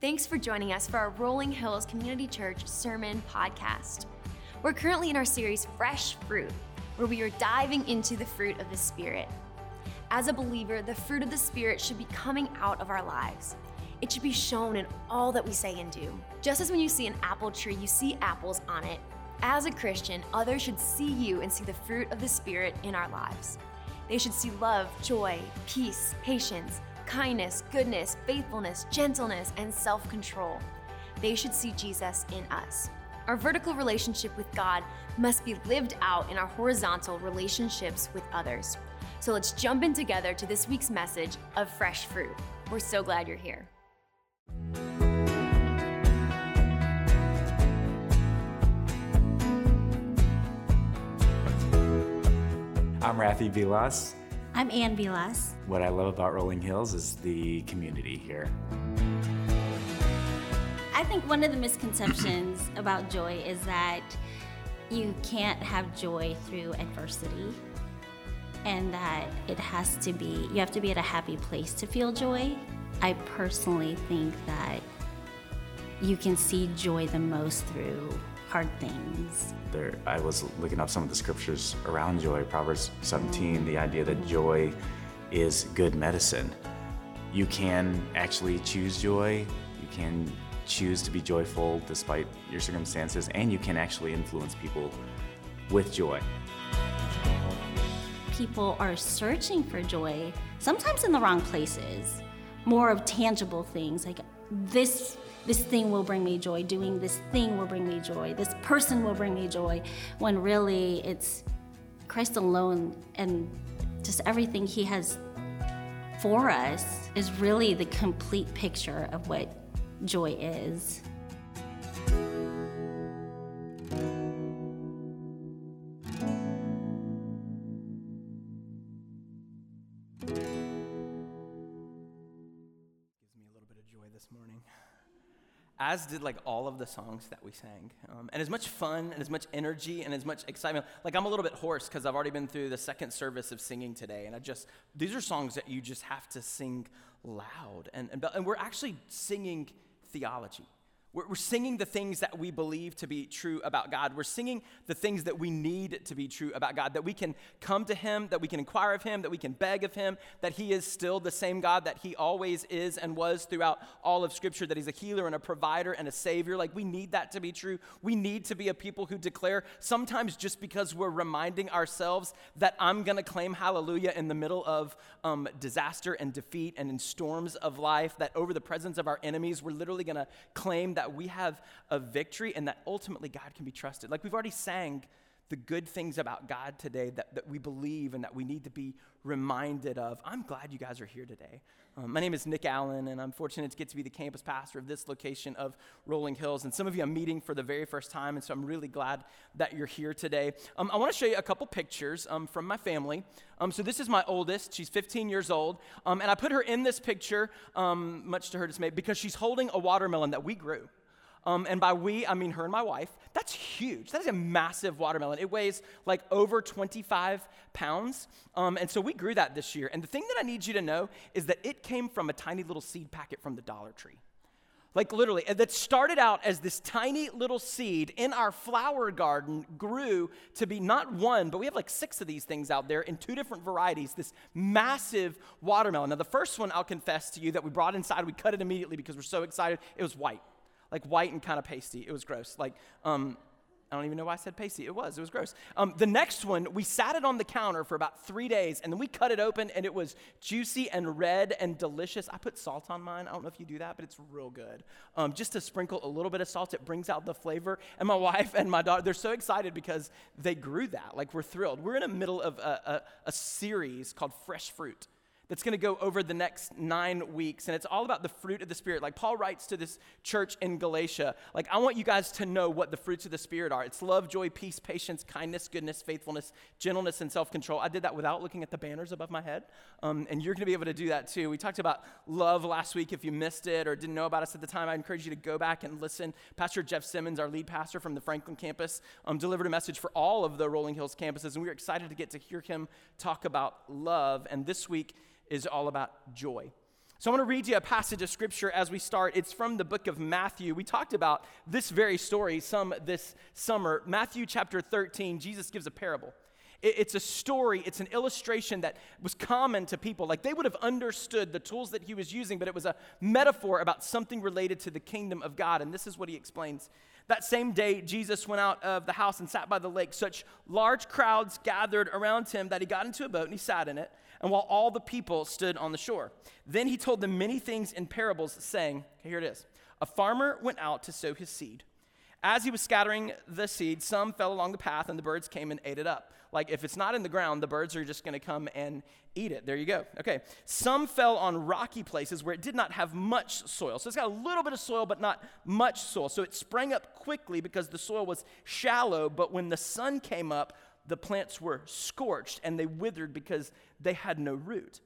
Thanks for joining us for our Rolling Hills Community Church Sermon Podcast. We're currently in our series Fresh Fruit, where we are diving into the fruit of the Spirit. As a believer, the fruit of the Spirit should be coming out of our lives. It should be shown in all that we say and do. Just as when you see an apple tree, you see apples on it. As a Christian, others should see you and see the fruit of the Spirit in our lives. They should see love, joy, peace, patience, kindness, goodness, faithfulness, gentleness, and self control. They should see Jesus in us. Our vertical relationship with God must be lived out in our horizontal relationships with others. So let's jump in together to this week's message of fresh fruit. We're so glad you're here. I'm Rafi Vilas. I'm Ann Vilas. What I love about Rolling Hills is the community here. I think one of the misconceptions about joy is that you can't have joy through adversity and that it has to be, you have to be at a happy place to feel joy. I personally think that you can see joy the most through hard things. There, I was looking up some of the scriptures around joy. Proverbs 17, the idea that joy is good medicine. You can actually choose joy. You can choose to be joyful despite your circumstances, and you can actually influence people with joy. People are searching for joy, sometimes in the wrong places, more of tangible things like this this thing will bring me joy, doing this thing will bring me joy, this person will bring me joy, when really it's Christ alone and just everything He has for us is really the complete picture of what joy is. As did like all of the songs that we sang. Um, and as much fun and as much energy and as much excitement. Like I'm a little bit hoarse because I've already been through the second service of singing today, and I just these are songs that you just have to sing loud, and and, and we're actually singing theology. We're, singing the things that we believe to be true about God. We're singing the things that we need to be true about God, that we can come to Him, that we can inquire of Him, that we can beg of Him, that He is still the same God that He always is and was throughout all of Scripture, that He's a healer and a provider and a Savior. Like we need that to be true. We need to be a people who declare, sometimes just because we're reminding ourselves that I'm going to claim hallelujah in the middle of um, disaster and defeat and in storms of life, that over the presence of our enemies, we're literally going to claim that that we have a victory and that ultimately God can be trusted. Like we've already sang the good things about God today that, that we believe and that we need to be reminded of. I'm glad you guys are here today. Um, my name is Nick Allen, and I'm fortunate to get to be the campus pastor of this location of Rolling Hills. And some of you I'm meeting for the very first time, and so I'm really glad that you're here today. Um, I want to show you a couple pictures um, from my family. Um, so this is my oldest; she's 15 years old, um, and I put her in this picture, um, much to her dismay, because she's holding a watermelon that we grew. Um, and by we, I mean her and my wife. That's huge. That is a massive watermelon. It weighs like over 25 pounds. Um, and so we grew that this year. And the thing that I need you to know is that it came from a tiny little seed packet from the Dollar Tree. Like literally, that started out as this tiny little seed in our flower garden, grew to be not one, but we have like six of these things out there in two different varieties. This massive watermelon. Now, the first one, I'll confess to you, that we brought inside, we cut it immediately because we're so excited. It was white like white and kind of pasty. It was gross. Like, um, I don't even know why I said pasty. It was. It was gross. Um, the next one, we sat it on the counter for about three days, and then we cut it open, and it was juicy and red and delicious. I put salt on mine. I don't know if you do that, but it's real good. Um, just to sprinkle a little bit of salt, it brings out the flavor. And my wife and my daughter, they're so excited because they grew that. Like, we're thrilled. We're in the middle of a, a, a series called Fresh Fruit that's going to go over the next nine weeks. And it's all about the fruit of the Spirit. Like Paul writes to this church in Galatia, like, I want you guys to know what the fruits of the Spirit are it's love, joy, peace, patience, kindness, goodness, faithfulness, gentleness, and self control. I did that without looking at the banners above my head. Um, and you're going to be able to do that too. We talked about love last week. If you missed it or didn't know about us at the time, I encourage you to go back and listen. Pastor Jeff Simmons, our lead pastor from the Franklin campus, um, delivered a message for all of the Rolling Hills campuses. And we were excited to get to hear him talk about love. And this week, is all about joy. So I want to read you a passage of scripture as we start. It's from the book of Matthew. We talked about this very story some this summer. Matthew chapter 13, Jesus gives a parable. It's a story, it's an illustration that was common to people. Like they would have understood the tools that he was using, but it was a metaphor about something related to the kingdom of God. And this is what he explains. That same day, Jesus went out of the house and sat by the lake. Such large crowds gathered around him that he got into a boat and he sat in it, and while all the people stood on the shore. Then he told them many things in parables, saying, okay, Here it is. A farmer went out to sow his seed. As he was scattering the seed, some fell along the path, and the birds came and ate it up. Like if it's not in the ground, the birds are just going to come and eat it. There you go. Okay. Some fell on rocky places where it did not have much soil. So it's got a little bit of soil, but not much soil. So it sprang up quickly because the soil was shallow. But when the sun came up, the plants were scorched and they withered because they had no root.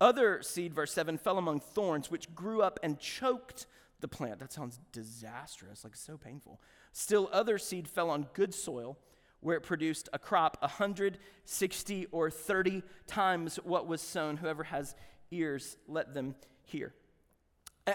Other seed, verse 7, fell among thorns, which grew up and choked the plant. That sounds disastrous, like so painful. Still, other seed fell on good soil where it produced a crop 160 or 30 times what was sown. Whoever has ears, let them hear.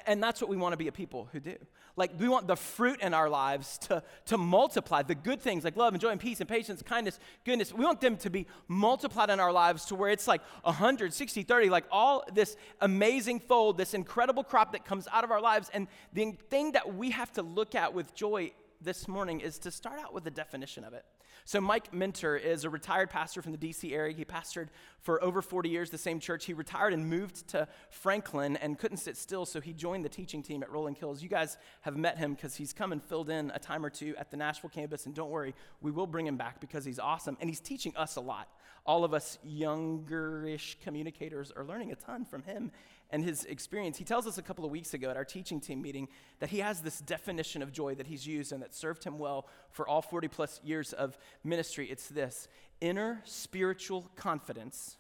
And that's what we want to be a people who do. Like, we want the fruit in our lives to, to multiply. The good things like love and joy and peace and patience, kindness, goodness, we want them to be multiplied in our lives to where it's like 160, 30, like all this amazing fold, this incredible crop that comes out of our lives. And the thing that we have to look at with joy this morning is to start out with the definition of it. So, Mike Minter is a retired pastor from the DC area. He pastored for over 40 years the same church. He retired and moved to Franklin and couldn't sit still, so he joined the teaching team at Rolling Hills. You guys have met him because he's come and filled in a time or two at the Nashville campus. And don't worry, we will bring him back because he's awesome. And he's teaching us a lot. All of us youngerish communicators are learning a ton from him and his experience. He tells us a couple of weeks ago at our teaching team meeting that he has this definition of joy that he's used and that served him well for all 40 plus years of ministry. It's this inner spiritual confidence.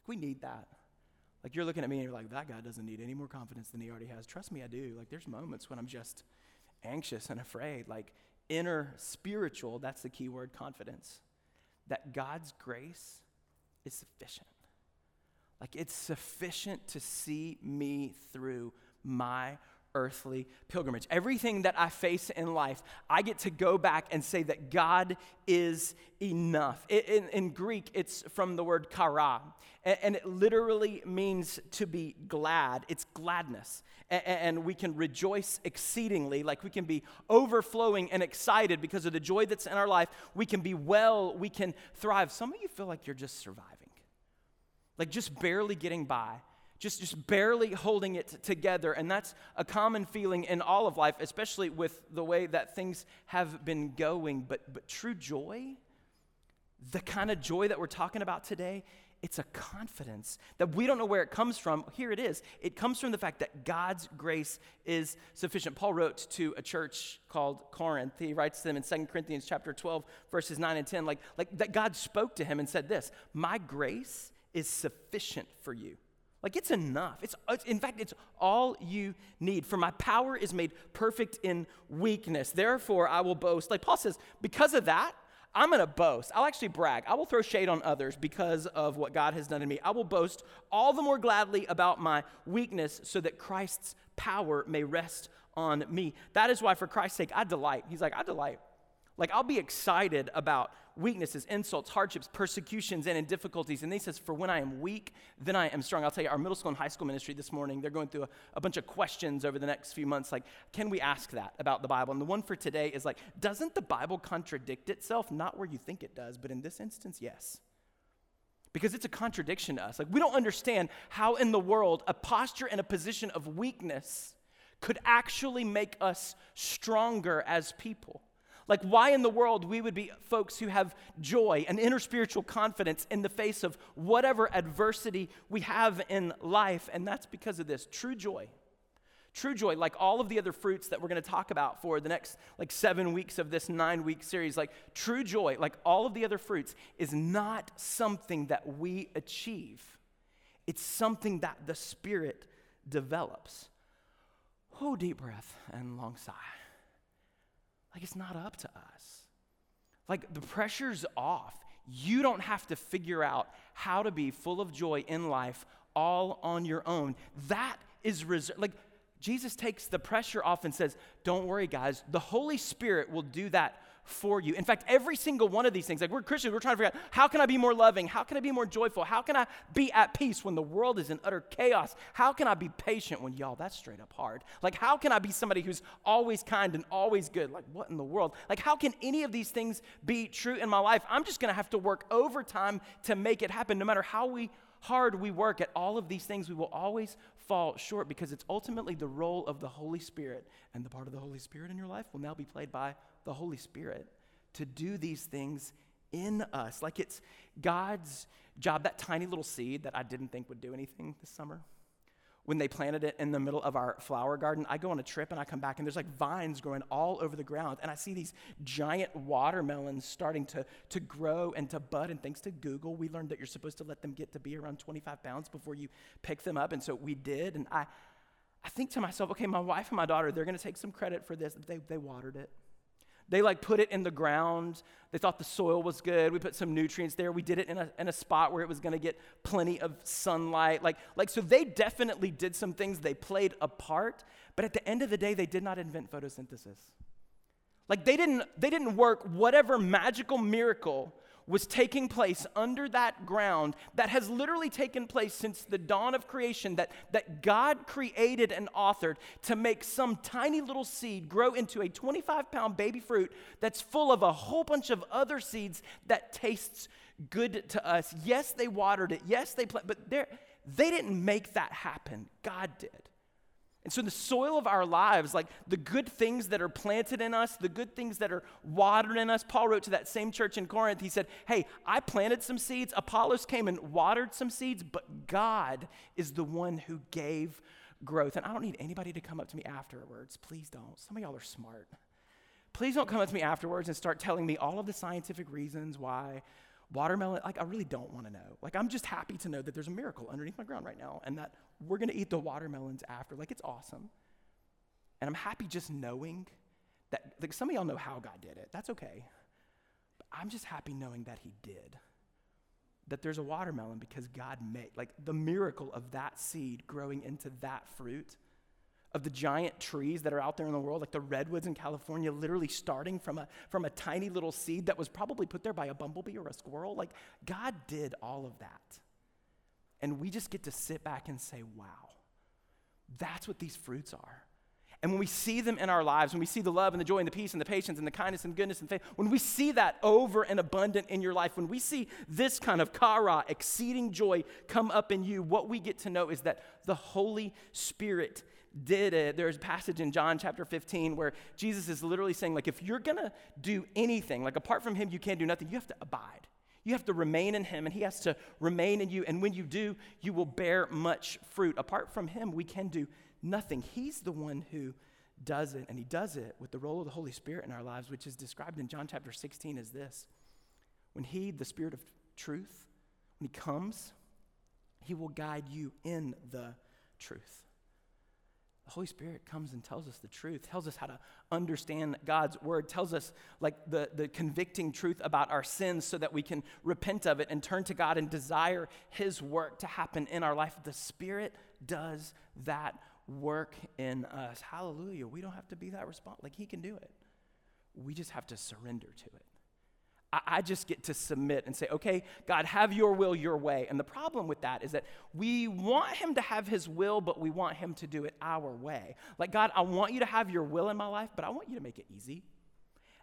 Like, we need that. Like, you're looking at me and you're like, that guy doesn't need any more confidence than he already has. Trust me, I do. Like, there's moments when I'm just anxious and afraid. Like, inner spiritual, that's the key word, confidence. That God's grace is sufficient. Like it's sufficient to see me through my earthly pilgrimage. Everything that I face in life, I get to go back and say that God is enough. In, in Greek, it's from the word kara, and, it literally means to be glad. It's gladness. and we can rejoice exceedingly, like we can be overflowing and excited because of the joy that's in our life. We can be well, we can thrive. Some of you feel like you're just surviving like just barely getting by, just, just barely holding it together. And that's a common feeling in all of life, especially with the way that things have been going. But, but true joy, the kind of joy that we're talking about today, it's a confidence that we don't know where it comes from. Here it is. It comes from the fact that God's grace is sufficient. Paul wrote to a church called Corinth. He writes to them in 2 Corinthians chapter 12, verses 9 and 10, like, like that God spoke to him and said this, My grace is sufficient for you. Like it's enough. It's, in fact, it's all you need. For my power is made perfect in weakness. Therefore, I will boast. Like Paul says, because of that, I'm going to boast. I'll actually brag. I will throw shade on others because of what God has done in me. I will boast all the more gladly about my weakness so that Christ's power may rest on me. That is why, for Christ's sake, I delight. He's like, I delight. Like, I'll be excited about weaknesses, insults, hardships, persecutions, and in difficulties. And he says, For when I am weak, then I am strong. I'll tell you, our middle school and high school ministry this morning, they're going through a, a bunch of questions over the next few months. Like, can we ask that about the Bible? And the one for today is like, doesn't the Bible contradict itself? Not where you think it does, but in this instance, yes because it's a contradiction to us. Like, we don't understand how in the world a posture and a position of weakness could actually make us stronger as people. Like, why in the world we would be folks who have joy and inner spiritual confidence in the face of whatever adversity we have in life. And that's because of this true joy. True joy, like all of the other fruits that we're going to talk about for the next like seven weeks of this nine week series, like true joy, like all of the other fruits, is not something that we achieve. It's something that the Spirit develops. Oh, deep breath and long sigh. Like it's not up to us. Like the pressure's off. You don't have to figure out how to be full of joy in life all on your own. That is reserved. Like, Jesus takes the pressure off and says, Don't worry, guys. The Holy Spirit will do that for you. In fact, every single one of these things, like we're Christians, we're trying to figure out how can I be more loving? How can I be more joyful? How can I be at peace when the world is in utter chaos? How can I be patient when y'all, that's straight up hard? Like, how can I be somebody who's always kind and always good? Like, what in the world? Like, how can any of these things be true in my life? I'm just gonna have to work overtime to make it happen, no matter how we hard we work at all of these things, we will always fall short because it's ultimately the role of the Holy Spirit. And the part of the Holy Spirit in your life will now be played by the Holy Spirit to do these things in us. Like it's God's job, that tiny little seed that I didn't think would do anything this summer when they planted it in the middle of our flower garden, I go on a trip and I come back and there's like vines growing all over the ground. And I see these giant watermelons starting to, to grow and to bud. And thanks to Google, we learned that you're supposed to let them get to be around 25 pounds before you pick them up. And so we did. And I, I think to myself, okay, my wife and my daughter, they're going to take some credit for this. They, they watered it. They like put it in the ground. They thought the soil was good. We put some nutrients there. We did it in a, in a spot where it was going to get plenty of sunlight. Like, like, so they definitely did some things. They played a part. But at the end of the day, they did not invent photosynthesis. Like they didn't, they didn't work whatever magical miracle was taking place under that ground that has literally taken place since the dawn of creation that, that God created and authored to make some tiny little seed grow into a 25 pound baby fruit that's full of a whole bunch of other seeds that tastes good to us. Yes, they watered it. Yes, they planted, but they didn't make that happen. God did. And so, the soil of our lives, like the good things that are planted in us, the good things that are watered in us, Paul wrote to that same church in Corinth, he said, Hey, I planted some seeds, Apollos came and watered some seeds, but God is the one who gave growth. And I don't need anybody to come up to me afterwards. Please don't. Some of y'all are smart. Please don't come up to me afterwards and start telling me all of the scientific reasons why watermelon, like I really don't want to know. Like I'm just happy to know that there's a miracle underneath my ground right now and that we're going to eat the watermelons after. Like it's awesome. And I'm happy just knowing that, like some of y'all know how God did it. That's okay. But I'm just happy knowing that He did. That there's a watermelon because God made, like the miracle of that seed growing into that fruit of the giant trees that are out there in the world, like the redwoods in California, literally starting from a, from a tiny little seed that was probably put there by a bumblebee or a squirrel. Like, God did all of that. And we just get to sit back and say, wow, that's what these fruits are. And when we see them in our lives, when we see the love and the joy and the peace and the patience and the kindness and goodness and faith, when we see that over and abundant in your life, when we see this kind of kara, exceeding joy come up in you, what we get to know is that the Holy Spirit did it. There's a passage in John chapter 15 where Jesus is literally saying, like, if you're gonna do anything, like apart from him, you can't do nothing, you have to abide. You have to remain in him, and he has to remain in you. And when you do, you will bear much fruit. Apart from him, we can do nothing. He's the one who does it, and he does it with the role of the Holy Spirit in our lives, which is described in John chapter 16 as this. When he, the Spirit of truth, when he comes, he will guide you in the truth. The Holy Spirit comes and tells us the truth, tells us how to understand God's word, tells us like the, the convicting truth about our sins so that we can repent of it and turn to God and desire His work to happen in our life. The Spirit does that work in us. Hallelujah. We don't have to be that responsible. Like He can do it. We just have to surrender to it. I, just get to submit and say, okay, God, have your will your way. And the problem with that is that we want Him to have His will, but we want Him to do it our way. Like, God, I want you to have your will in my life, but I want you to make it easy.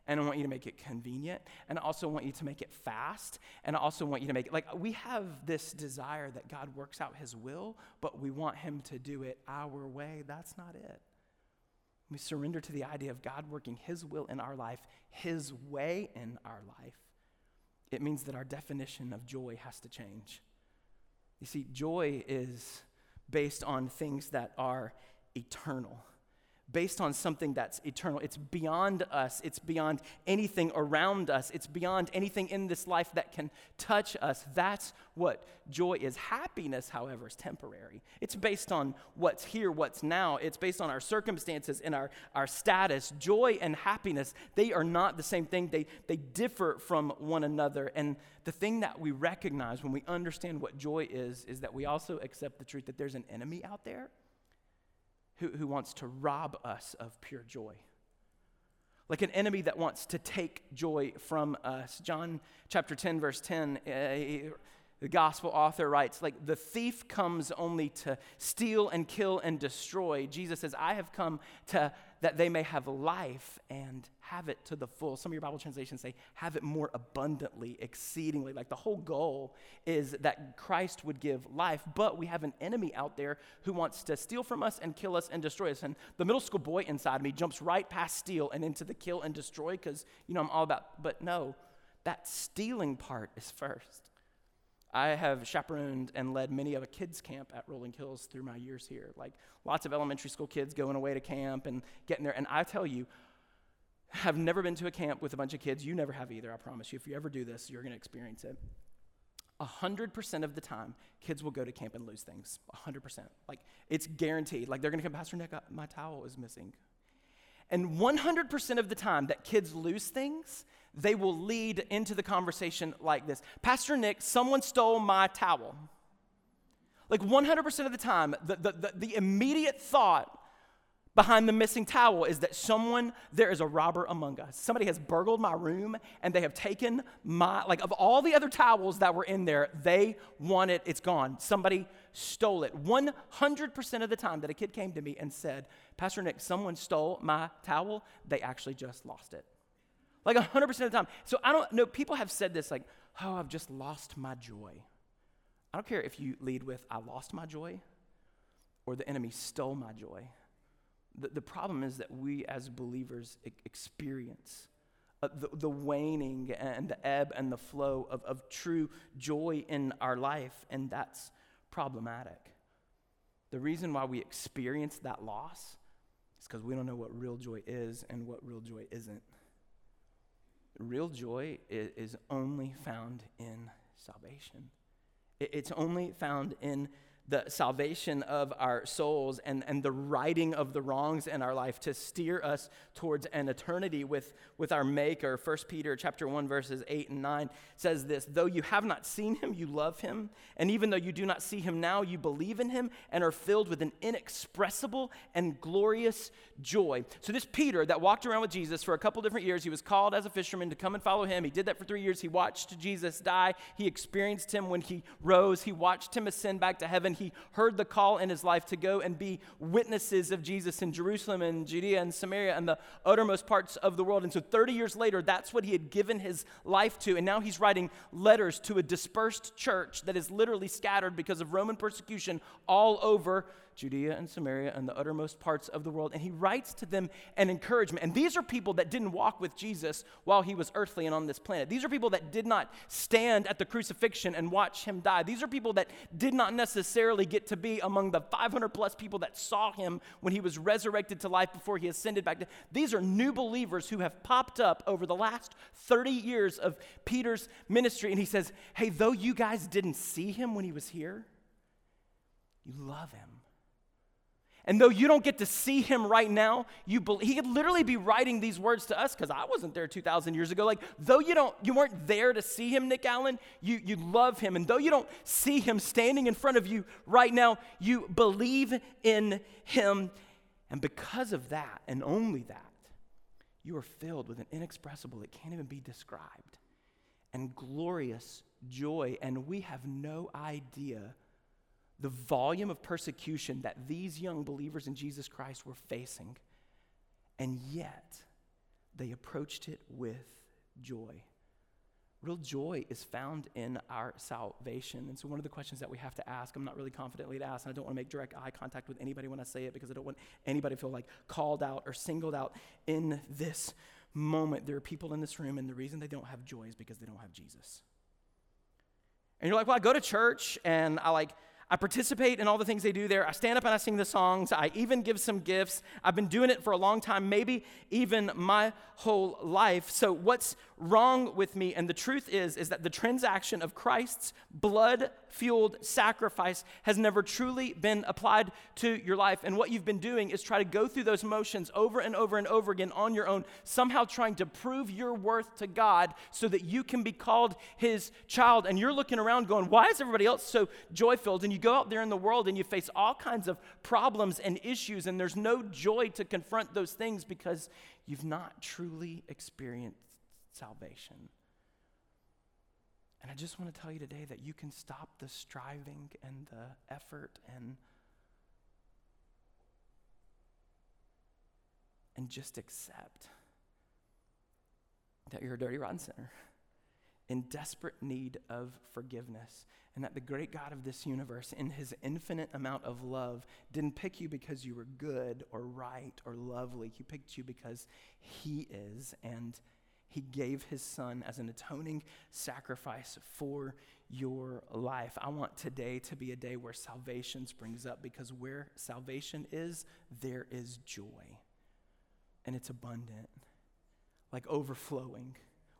And I want you to make it convenient. And I also want you to make it fast. And I also want you to make it like we have this desire that God works out His will, but we want Him to do it our way. That's not it. We surrender to the idea of God working His will in our life, His way in our life. It means that our definition of joy has to change. You see, joy is based on things that are eternal based on something that's eternal. It's beyond us, it's beyond anything around us, it's beyond anything in this life that can touch us. That's what joy is. Happiness, however, is temporary. It's based on what's here, what's now, it's based on our circumstances and our, our status. Joy and happiness, they are not the same thing, they, they differ from one another. And the thing that we recognize when we understand what joy is, is that we also accept the truth that there's an enemy out there who, who wants to rob us of pure joy. Like an enemy that wants to take joy from us. John chapter 10, verse 10, uh, the gospel author writes, like, the thief comes only to steal and kill and destroy. Jesus says, I have come to that they may have life and have it to the full. Some of your Bible translations say, have it more abundantly, exceedingly. Like the whole goal is that Christ would give life, but we have an enemy out there who wants to steal from us and kill us and destroy us. And the middle school boy inside me jumps right past steal and into the kill and destroy because, you know, I'm all about, but no, that stealing part is first. I have chaperoned and led many of a kids' camp at Rolling Hills through my years here. Like lots of elementary school kids going away to camp and getting there. And I tell you, I've never been to a camp with a bunch of kids. You never have either, I promise you. If you ever do this, you're going to experience it. 100% of the time, kids will go to camp and lose things. 100%. Like, it's guaranteed. Like, they're going to come, Pastor Nick, uh, my towel is missing. And 100% of the time that kids lose things, they will lead into the conversation like this Pastor Nick, someone stole my towel. Like 100% of the time, the, the, the, the, immediate thought behind the missing towel is that someone, there is a robber among us. Somebody has burgled my room and they have taken my, like, of all the other towels that were in there, they want it, it's gone. Somebody stole it. 100% of the time that a kid came to me and said, Pastor Nick, someone stole my towel, they actually just lost it. Like 100% of the time. So I don't know, people have said this like, oh, I've just lost my joy. I don't care if you lead with, I lost my joy, or the enemy stole my joy. The, the problem is that we as believers experience uh, the, the waning and the ebb and the flow of, of true joy in our life, and that's problematic. The reason why we experience that loss is because we don't know what real joy is and what real joy isn't. Real joy is, only found in salvation. It's only found in the salvation of our souls and, and the righting of the wrongs in our life to steer us towards an eternity with, with our maker. 1 peter chapter 1 verses 8 and 9 says this though you have not seen him you love him. And even though you do not see him now you believe in him and are filled with an inexpressible and glorious joy. So this peter that walked around with jesus for a couple different years he was called as a fisherman to come and follow him. He did that for three years. He watched jesus die. He experienced him when he rose. He watched him ascend back to heaven he heard the call in his life to go and be witnesses of Jesus in Jerusalem and Judea and Samaria and the uttermost parts of the world. And so 30 years later, that's what he had given his life to. And now he's writing letters to a dispersed church that is literally scattered because of Roman persecution all over Judea and Samaria and the uttermost parts of the world. And he writes to them an encouragement. And these are people that didn't walk with Jesus while he was earthly and on this planet. These are people that did not stand at the crucifixion and watch him die. These are people that did not necessarily get to be among the 500 plus people that saw him when he was resurrected to life before he ascended back to. These are new believers who have popped up over the last 30 years of Peter's ministry. And he says, Hey, though you guys didn't see him when he was here, you love him. And though you don't get to see him right now, you be, he could literally be writing these words to us because I wasn't there 2,000 years ago. Like, though you don't, you weren't there to see him, Nick Allen, you, you love him. And though you don't see him standing in front of you right now, you believe in him. And because of that, and only that, you are filled with an inexpressible, it can't even be described, and glorious joy. And we have no idea the volume of persecution that these young believers in Jesus Christ were facing, and yet they approached it with joy. Real joy is found in our salvation. And so, one of the questions that we have to ask, I'm not really confidently to ask, and I don't want to make direct eye contact with anybody when I say it because I don't want anybody to feel like called out or singled out in this moment. There are people in this room, and the reason they don't have joy is because they don't have Jesus. And you're like, well, I go to church and I like, I participate in all the things they do there. I stand up and I sing the songs. I even give some gifts. I've been doing it for a long time, maybe even my whole life. So what's wrong with me? And the truth is is that the transaction of Christ's blood fueled sacrifice has never truly been applied to your life. And what you've been doing is try to go through those motions over and over and over again on your own, somehow trying to prove your worth to God so that you can be called His child. And you're looking around going, why is everybody else so joy filled? And you go out there in the world and you face all kinds of problems and issues, and there's no joy to confront those things because you've not truly experienced salvation. And I just want to tell you today that you can stop the striving and the effort and and just accept that you're a dirty rotten sinner in desperate need of forgiveness and that the great God of this universe, in his infinite amount of love, didn't pick you because you were good or right or lovely. He picked you because he is, and he gave his son as an atoning sacrifice for your life. I want today to be a day where salvation springs up because where salvation is, there is joy. And it's abundant, like overflowing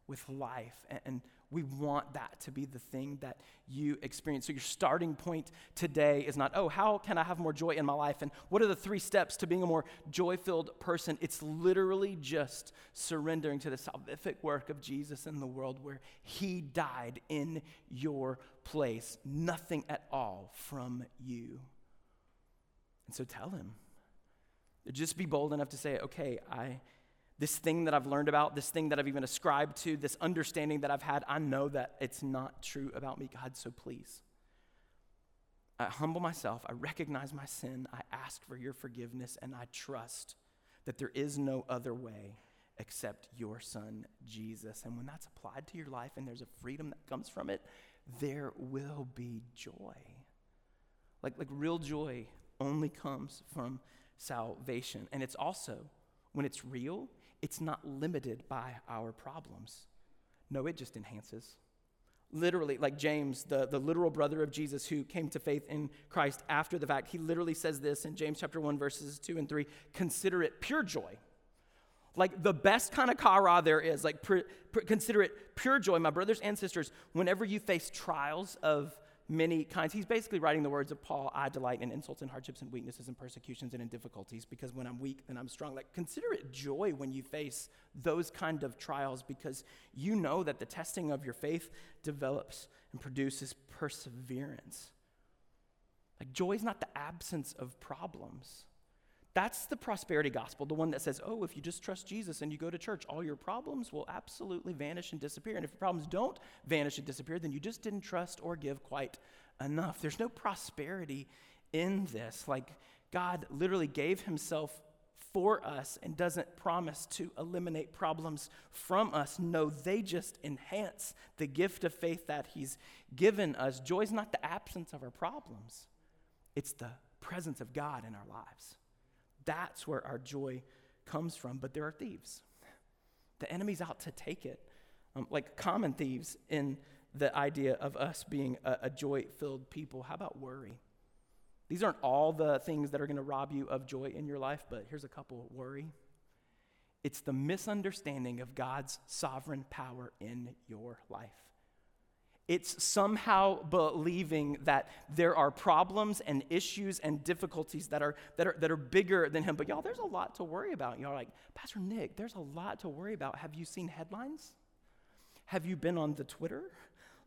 with life. And, we want that to be the thing that you experience. So, your starting point today is not, oh, how can I have more joy in my life? And what are the three steps to being a more joy filled person? It's literally just surrendering to the salvific work of Jesus in the world where he died in your place. Nothing at all from you. And so, tell him. Just be bold enough to say, okay, I this thing that I've learned about, this thing that I've even ascribed to, this understanding that I've had, I know that it's not true about me, God, so please. I humble myself, I recognize my sin, I ask for your forgiveness, and I trust that there is no other way except your son, Jesus. And when that's applied to your life and there's a freedom that comes from it, there will be joy. Like, like real joy only comes from salvation. And it's also, when it's real, it's not limited by our problems. No, it just enhances. Literally, like James, the, the literal brother of Jesus who came to faith in Christ after the fact, he literally says this in James chapter 1, verses 2 and 3 consider it pure joy. Like the best kind of kara there is, like pr- pr- consider it pure joy, my brothers and sisters, whenever you face trials of many kinds. He's basically writing the words of Paul I delight in insults and hardships and weaknesses and persecutions and in difficulties because when I'm weak, then I'm strong. Like, consider it joy when you face those kind of trials because you know that the testing of your faith develops and produces perseverance. Like, joy is not the absence of problems. That's the prosperity gospel, the one that says, oh, if you just trust Jesus and you go to church, all your problems will absolutely vanish and disappear. And if your problems don't vanish and disappear, then you just didn't trust or give quite enough. There's no prosperity in this. Like, God literally gave himself for us and doesn't promise to eliminate problems from us. No, they just enhance the gift of faith that he's given us. Joy is not the absence of our problems, it's the presence of God in our lives. That's where our joy comes from. But there are thieves. The enemy's out to take it, um, like common thieves in the idea of us being a, a joy filled people. How about worry? These aren't all the things that are going to rob you of joy in your life, but here's a couple worry. It's the misunderstanding of God's sovereign power in your life. It's somehow believing that there are problems and issues and difficulties that are, that are, that are bigger than him. But y'all, there's a lot to worry about. Y'all like, Pastor Nick, there's a lot to worry about. Have you seen headlines? Have you been on the Twitter?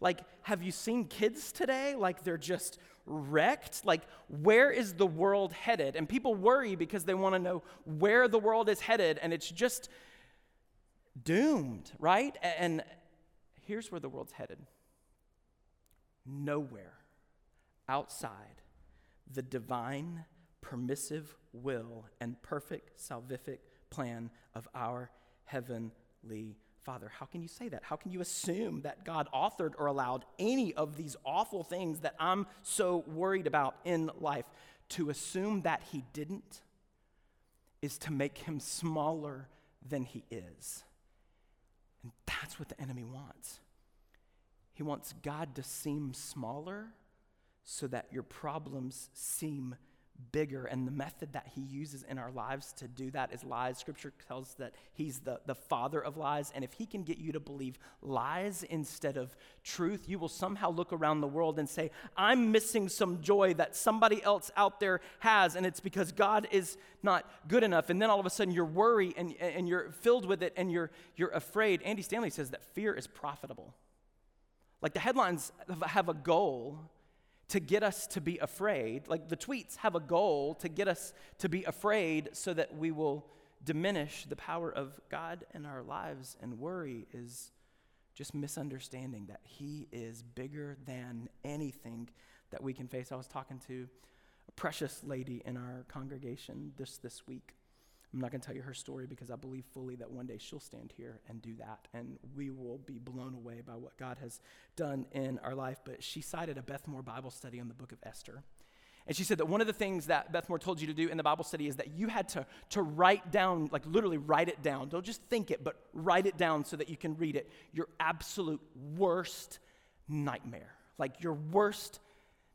Like, have you seen kids today? Like, they're just wrecked. Like, where is the world headed? And people worry because they want to know where the world is headed, and it's just doomed, right? And here's where the world's headed nowhere outside the divine, permissive will and perfect salvific plan of our heavenly Father. How can you say that? How can you assume that God authored or allowed any of these awful things that I'm so worried about in life? To assume that He didn't is to make Him smaller than He is. And that's what the enemy wants. He wants God to seem smaller so that your problems seem bigger. And the method that he uses in our lives to do that is lies. Scripture tells that he's the, the father of lies. And if he can get you to believe lies instead of truth, you will somehow look around the world and say, I'm missing some joy that somebody else out there has. And it's because God is not good enough. And then all of a sudden you're worried and, and you're filled with it and you're, you're afraid. Andy Stanley says that fear is profitable. Like the headlines have a goal to get us to be afraid. Like the tweets have a goal to get us to be afraid so that we will diminish the power of God in our lives. And worry is just misunderstanding that He is bigger than anything that we can face. I was talking to a precious lady in our congregation this, this week. I'm not going to tell you her story because I believe fully that one day she'll stand here and do that, and we will be blown away by what God has done in our life. But she cited a Beth Moore Bible study on the book of Esther. And she said that one of the things that Beth Moore told you to do in the Bible study is that you had to, to write down, like literally write it down. Don't just think it, but write it down so that you can read it. Your absolute worst nightmare. Like your worst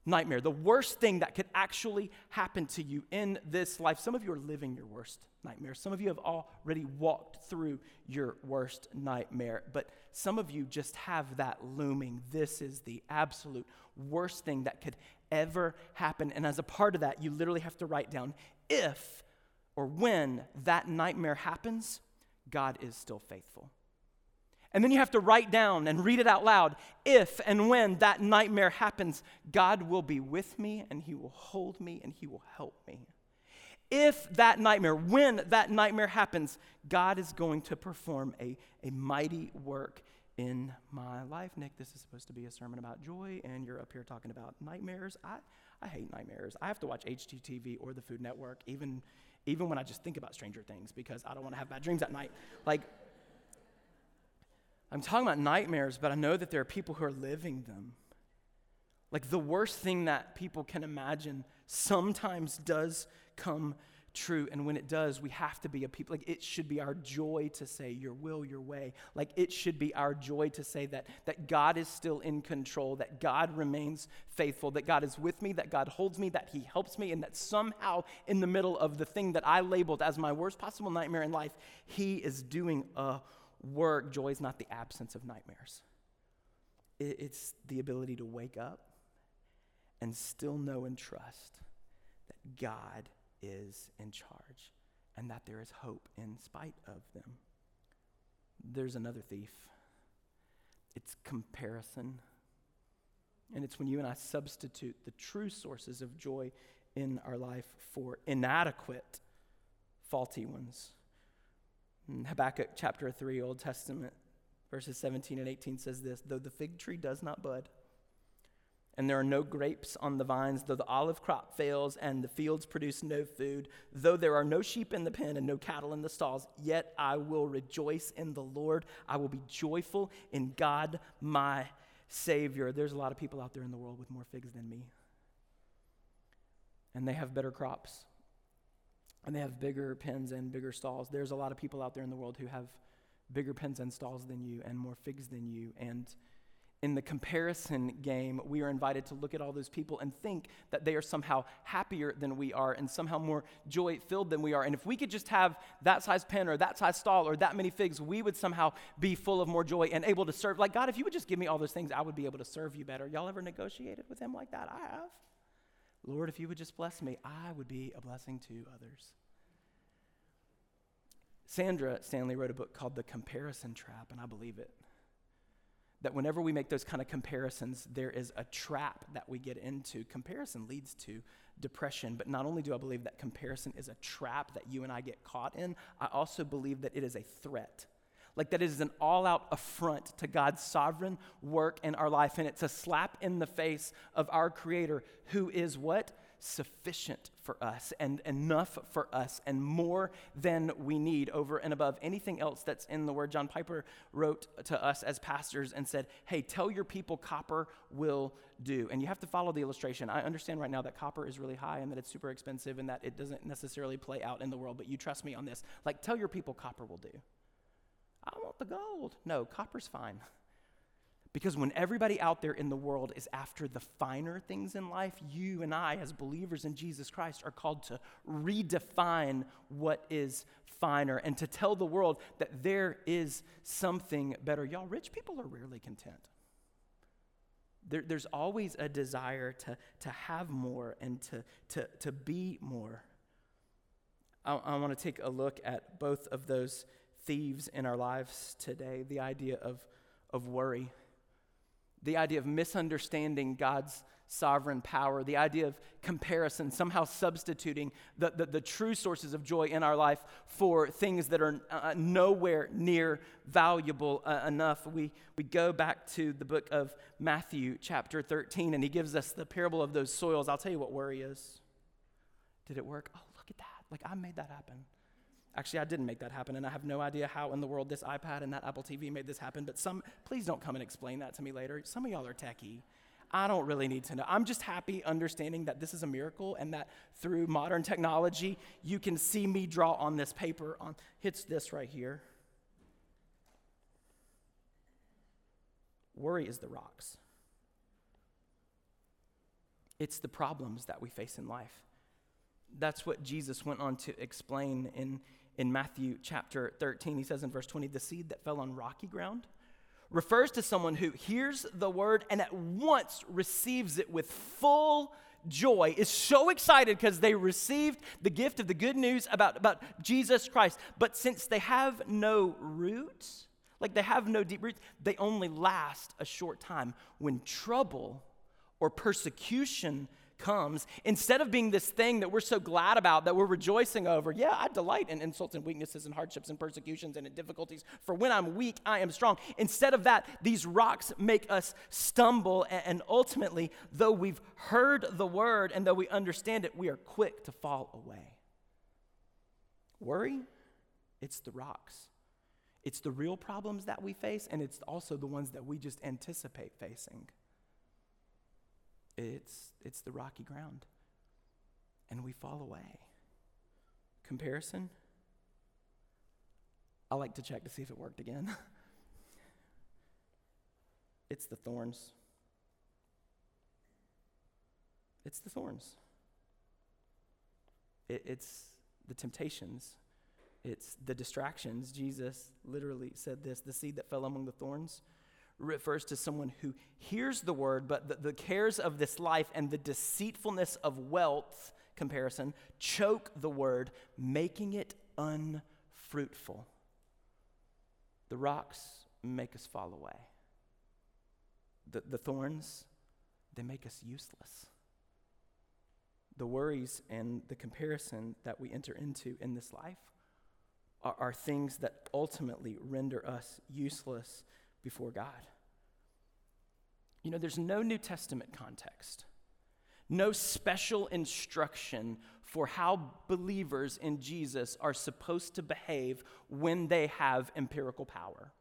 nightmare. The worst thing that could actually happen to you in this life. Some of you are living your worst nightmare. Some of you have already walked through your worst nightmare, but some of you just have that looming. This is the absolute worst thing that could ever happen. And as a part of that, you literally have to write down if or when that nightmare happens, God is still faithful. And then you have to write down and read it out loud. If and when that nightmare happens, God will be with me and He will hold me and He will help me if that nightmare, when that nightmare happens, God is going to perform a, a mighty work in my life. Nick, this is supposed to be a sermon about joy, and you're up here talking about nightmares. I, I hate nightmares. I have to watch HGTV or the Food Network, even, even when I just think about Stranger Things, because I don't want to have bad dreams at night. Like, I'm talking about nightmares, but I know that there are people who are living them. Like, the worst thing that people can imagine sometimes does come true. And when it does, we have to be a people. Like it should be our joy to say, Your will, your way. Like it should be our joy to say that, that God is still in control, that God remains faithful, that God is with me, that God holds me, that He helps me, and that somehow in the middle of the thing that I labeled as my worst possible nightmare in life, He is doing a work. Joy is not the absence of nightmares, it's the ability to wake up and still know and trust that God is in charge and that there is hope in spite of them. There's another thief it's comparison. And it's when you and I substitute the true sources of joy in our life for inadequate, faulty ones. In Habakkuk chapter 3, Old Testament, verses 17 and 18 says this Though the fig tree does not bud, and there are no grapes on the vines, though the olive crop fails and the fields produce no food, though there are no sheep in the pen and no cattle in the stalls, yet I will rejoice in the Lord. I will be joyful in God, my Savior. There's a lot of people out there in the world with more figs than me, and they have better crops, and they have bigger pens and bigger stalls. There's a lot of people out there in the world who have bigger pens and stalls than you and more figs than you, and in the comparison game, we are invited to look at all those people and think that they are somehow happier than we are and somehow more joy filled than we are. And if we could just have that size pen or that size stall or that many figs, we would somehow be full of more joy and able to serve. Like, God, if you would just give me all those things, I would be able to serve you better. Y'all ever negotiated with Him like that? I have. Lord, if you would just bless me, I would be a blessing to others. Sandra Stanley wrote a book called The Comparison Trap, and I believe it that whenever we make those kind of comparisons, there is a trap that we get into. Comparison leads to depression, but not only do I believe that comparison is a trap that you and I get caught in, I also believe that it is a threat. Like that is an all out affront to God's sovereign work in our life, and it's a slap in the face of our Creator who is what? sufficient for us and enough for us and more than we need over and above anything else that's in the word. John Piper wrote to us as pastors and said, Hey, tell your people copper will do. And you have to follow the illustration. I understand right now that copper is really high and that it's super expensive and that it doesn't necessarily play out in the world, but you trust me on this. Like, tell your people copper will do. I want the gold. No, copper's fine. Because when everybody out there in the world is after the finer things in life, you and I, as believers in Jesus Christ, are called to redefine what is finer and to tell the world that there is something better. Y'all, rich people are rarely content. There, there's always a desire to, to have more and to, to, to be more. I, I want to take a look at both of those thieves in our lives today the idea of, of worry the idea of misunderstanding God's sovereign power, the idea of comparison, somehow substituting the, the, the, true sources of joy in our life for things that are uh, nowhere near valuable uh, enough. We, we go back to the book of Matthew, chapter 13, and he gives us the parable of those soils. I'll tell you what worry is. Did it work? Oh, look at that. Like, I made that happen. Actually, I didn't make that happen, and I have no idea how in the world this iPad and that Apple TV made this happen. But some, please don't come and explain that to me later. Some of y'all are techie. I don't really need to know. I'm just happy understanding that this is a miracle and that through modern technology, you can see me draw on this paper. On hits this right here. Worry is the rocks. It's the problems that we face in life. That's what Jesus went on to explain in in Matthew chapter 13. He says in verse 20, the seed that fell on rocky ground refers to someone who hears the word and at once receives it with full joy, is so excited because they received the gift of the good news about, about Jesus Christ. But since they have no roots, like they have no deep roots, they only last a short time. When trouble or persecution comes, instead of being this thing that we're so glad about, that we're rejoicing over, yeah, I delight in insults and weaknesses and hardships and persecutions and in difficulties. For when I'm weak, I am strong. Instead of that, these rocks make us stumble. And ultimately, though we've heard the word and though we understand it, we are quick to fall away. Worry, it's the rocks. It's the real problems that we face, and it's also the ones that we just anticipate facing. It's, it's the rocky ground. And we fall away. Comparison? I like to check to see if it worked again. it's the thorns. It's the thorns. It, it's the temptations. It's the distractions. Jesus literally said this the seed that fell among the thorns refers to someone who hears the word, but the, the, cares of this life and the deceitfulness of wealth comparison choke the word, making it unfruitful. The rocks make us fall away. The, the thorns, they make us useless. The worries and the comparison that we enter into in this life are, are things that ultimately render us useless before God. You know, there's no New Testament context, no special instruction for how believers in Jesus are supposed to behave when they have empirical power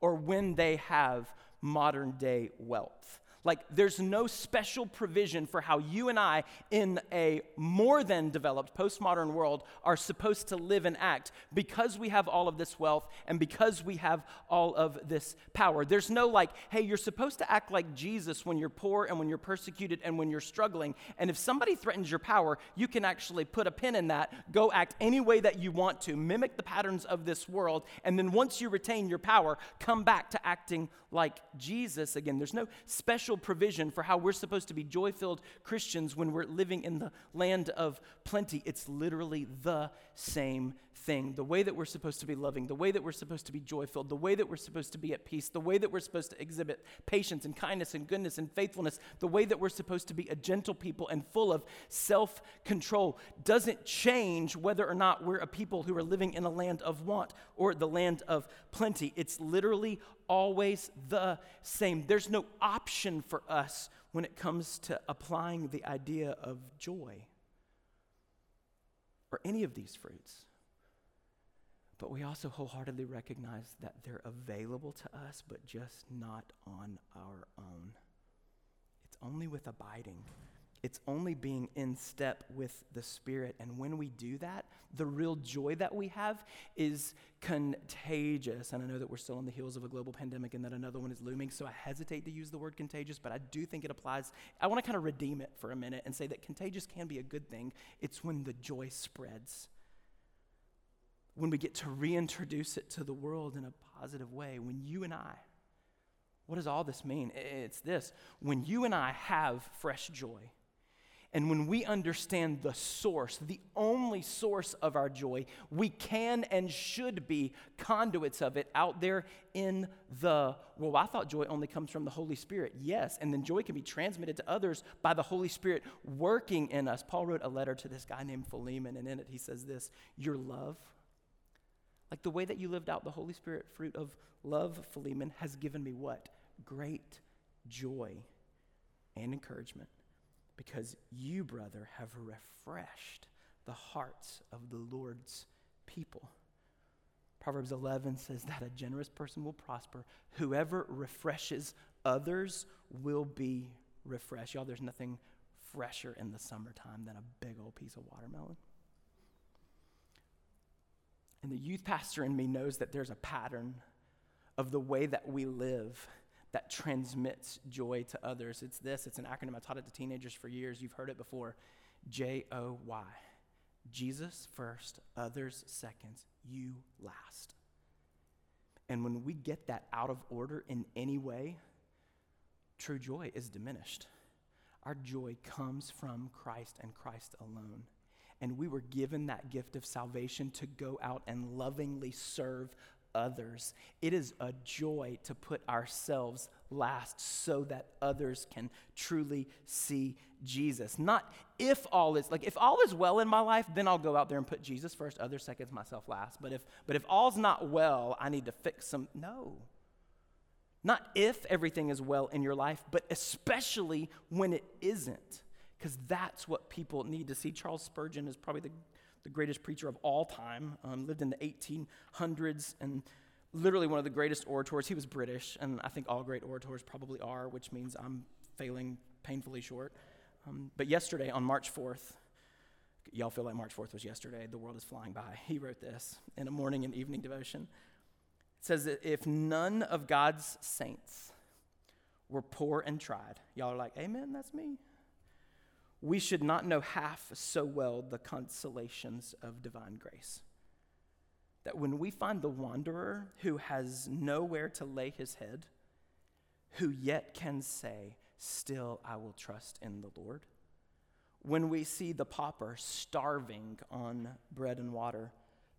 or when they have modern day wealth. Like, there's no special provision for how you and I, in a more than developed postmodern world, are supposed to live and act because we have all of this wealth and because we have all of this power. There's no like, hey, you're supposed to act like Jesus when you're poor and when you're persecuted and when you're struggling. And if somebody threatens your power, you can actually put a pin in that, go act any way that you want to, mimic the patterns of this world. And then once you retain your power, come back to acting like Jesus again. There's no special special provision for how we're supposed to be joy filled Christians when we're living in the land of plenty. It's literally the same thing. The way that we're supposed to be loving, the way that we're supposed to be joy filled, the way that we're supposed to be at peace, the way that we're supposed to exhibit patience and kindness and goodness and faithfulness, the way that we're supposed to be a gentle people and full of self control doesn't change whether or not we're a people who are living in a land of want or the land of plenty. It's literally always the same. There's no option for us when it comes to applying the idea of joy or any of these fruits. But we also wholeheartedly recognize that they're available to us, but just not on our own. It's only with abiding It's only being in step with the Spirit. And when we do that, the real joy that we have is contagious. And I know that we're still on the heels of a global pandemic and that another one is looming, so I hesitate to use the word contagious, but I do think it applies. I want to kind of redeem it for a minute and say that contagious can be a good thing. It's when the joy spreads. When we get to reintroduce it to the world in a positive way, when you and I, what does all this mean? It's this when you and I have fresh joy, and when we understand the source, the only source of our joy, we can and should be conduits of it out there in the well. I thought joy only comes from the Holy Spirit. Yes, and then joy can be transmitted to others by the Holy Spirit working in us. Paul wrote a letter to this guy named Philemon, and in it he says this Your love, like the way that you lived out the Holy Spirit fruit of love, Philemon, has given me what? Great joy and encouragement because you, brother, have refreshed the hearts of the Lord's people. Proverbs 11 says that a generous person will prosper. Whoever refreshes others will be refreshed. Y'all, there's nothing fresher in the summertime than a big old piece of watermelon. And the youth pastor in me knows that there's a pattern of the way that we live that transmits joy to others. It's this it's an acronym. I taught it to teenagers for years. You've heard it before J O Y. Jesus first, others second, you last. And when we get that out of order in any way, true joy is diminished. Our joy comes from Christ and Christ alone. And we were given that gift of salvation to go out and lovingly serve others. It is a joy to put ourselves last so that others can truly see Jesus. Not if all is like if all is well in my life, then I'll go out there and put Jesus first, others seconds, myself last. But if but if all's not well, I need to fix some no. Not if everything is well in your life, but especially when it isn't. Because that's what people need to see. Charles Spurgeon is probably the the greatest preacher of all time, um, lived in the 1800s and literally one of the greatest orators. He was British, and I think all great orators probably are, which means I'm failing painfully short. Um, but yesterday, on March 4th, y'all feel like March 4th was yesterday, the world is flying by. He wrote this in a morning and evening devotion. It says that if none of God's saints were poor and tried, y'all are like, Amen, that's me we should not know half so well the consolations of divine grace. That when we find the wanderer who has nowhere to lay his head, who yet can say, Still I will trust in the Lord. When we see the pauper starving on bread and water,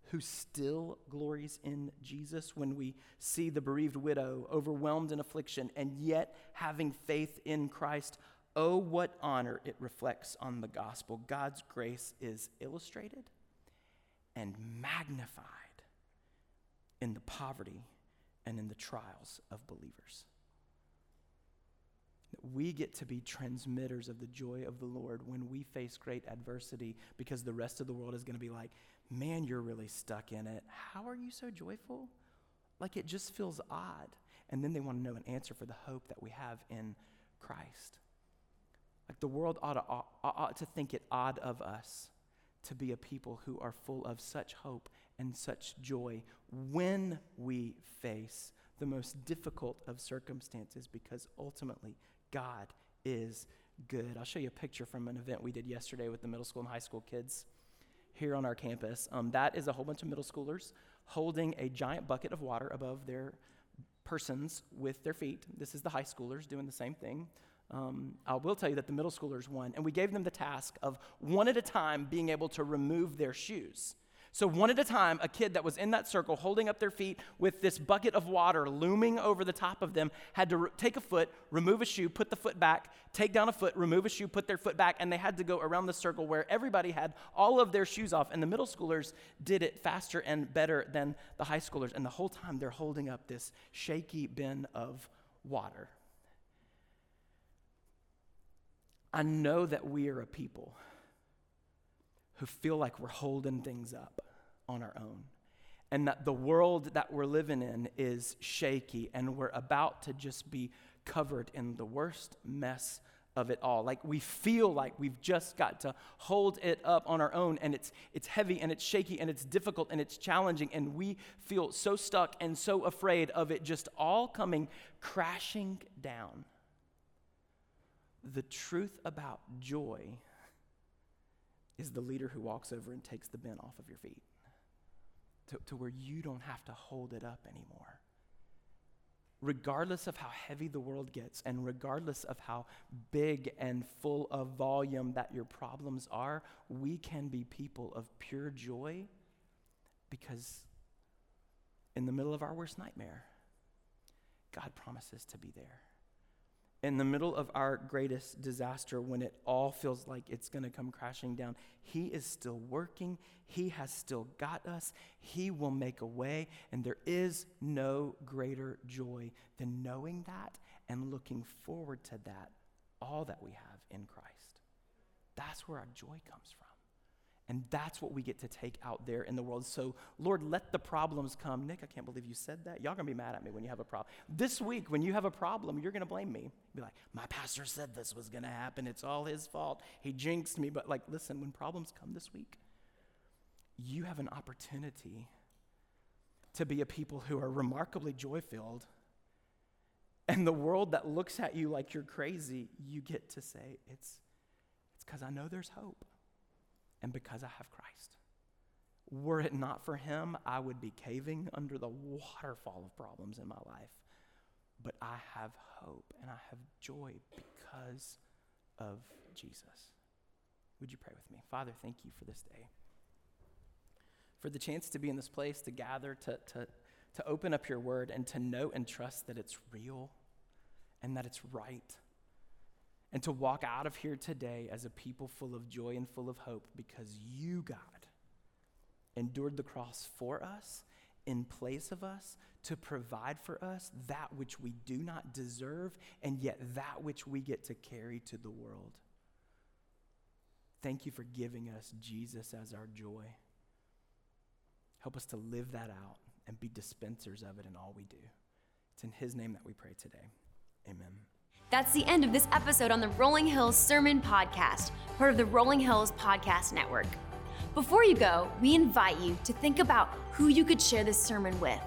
who still glories in Jesus, when we see the bereaved widow overwhelmed in affliction and yet having faith in Christ, Oh, what honor it reflects on the gospel. God's grace is illustrated and magnified in the poverty and in the trials of believers. We get to be transmitters of the joy of the Lord when we face great adversity because the rest of the world is going to be like, man, you're really stuck in it. How are you so joyful? Like it just feels odd. And then they want to know an answer for the hope that we have in Christ. Like the world ought to, ought, to think it odd of us to be a people who are full of such hope and such joy when we face the most difficult of circumstances because ultimately God is good. I'll show you a picture from an event we did yesterday with the middle school and high school kids here on our campus. Um, that is a whole bunch of middle schoolers holding a giant bucket of water above their persons with their feet. This is the high schoolers doing the same thing. Um, I will tell you that the middle schoolers won, and we gave them the task of one at a time being able to remove their shoes. So, one at a time, a kid that was in that circle holding up their feet with this bucket of water looming over the top of them had to re- take a foot, remove a shoe, put the foot back, take down a foot, remove a shoe, put their foot back, and they had to go around the circle where everybody had all of their shoes off. And the middle schoolers did it faster and better than the high schoolers. And the whole time they're holding up this shaky bin of water. I know that we are a people who feel like we're holding things up on our own. And that the world that we're living in is shaky, and we're about to just be covered in the worst mess of it all. Like we feel like we've just got to hold it up on our own and it's it's heavy and it's shaky and it's difficult and it's challenging and we feel so stuck and so afraid of it just all coming crashing down. The truth about joy is the leader who walks over and takes the bin off of your feet to, to where you don't have to hold it up anymore. Regardless of how heavy the world gets and regardless of how big and full of volume that your problems are, we can be people of pure joy because in the middle of our worst nightmare, God promises to be there in the middle of our greatest disaster, when it all feels like it's going to come crashing down, He is still working. He has still got us. He will make a way. And there is no greater joy than knowing that and looking forward to that, all that we have in Christ. That's where our joy comes from. And that's what we get to take out there in the world. So, Lord, let the problems come. Nick, I can't believe you said that. Y'all gonna be mad at me when you have a problem. This week, when you have a problem, you're gonna blame me. Be like, my pastor said this was gonna happen. It's all his fault. He jinxed me. But, like, listen, when problems come this week, you have an opportunity to be a people who are remarkably joy filled. And the world that looks at you like you're crazy, you get to say, it's it's because I know there's hope and because I have Christ. Were it not for him, I would be caving under the waterfall of problems in my life. But I have hope and I have joy because of Jesus. Would you pray with me? Father, thank you for this day. For the chance to be in this place, to gather, to, to, to open up your word, and to know and trust that it's real and that it's right and to walk out of here today as a people full of joy and full of hope because you, God, endured the cross for us, in place of us, to provide for us that which we do not deserve, and yet that which we get to carry to the world. Thank you for giving us Jesus as our joy. Help us to live that out and be dispensers of it in all we do. It's in His name that we pray today. Amen. That's the end of this episode on the Rolling Hills Sermon Podcast, part of the Rolling Hills Podcast Network. Before you go, we invite you to think about who you could share this sermon with.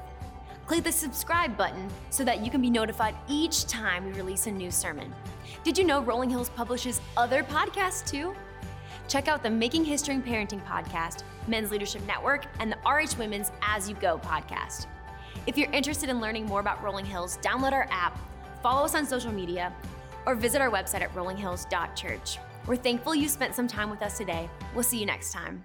Click the subscribe button so that you can be notified each time we release a new sermon. Did you know Rolling Hills publishes other podcasts too? Check out the Making History and Parenting podcast, Men's Leadership Network, and the RH Women's As You Go podcast. If you're interested in learning more about Rolling Hills, download our app follow us on social media, or visit our website at rollinghills.church. We're thankful you spent some time with us today. We'll see you next time.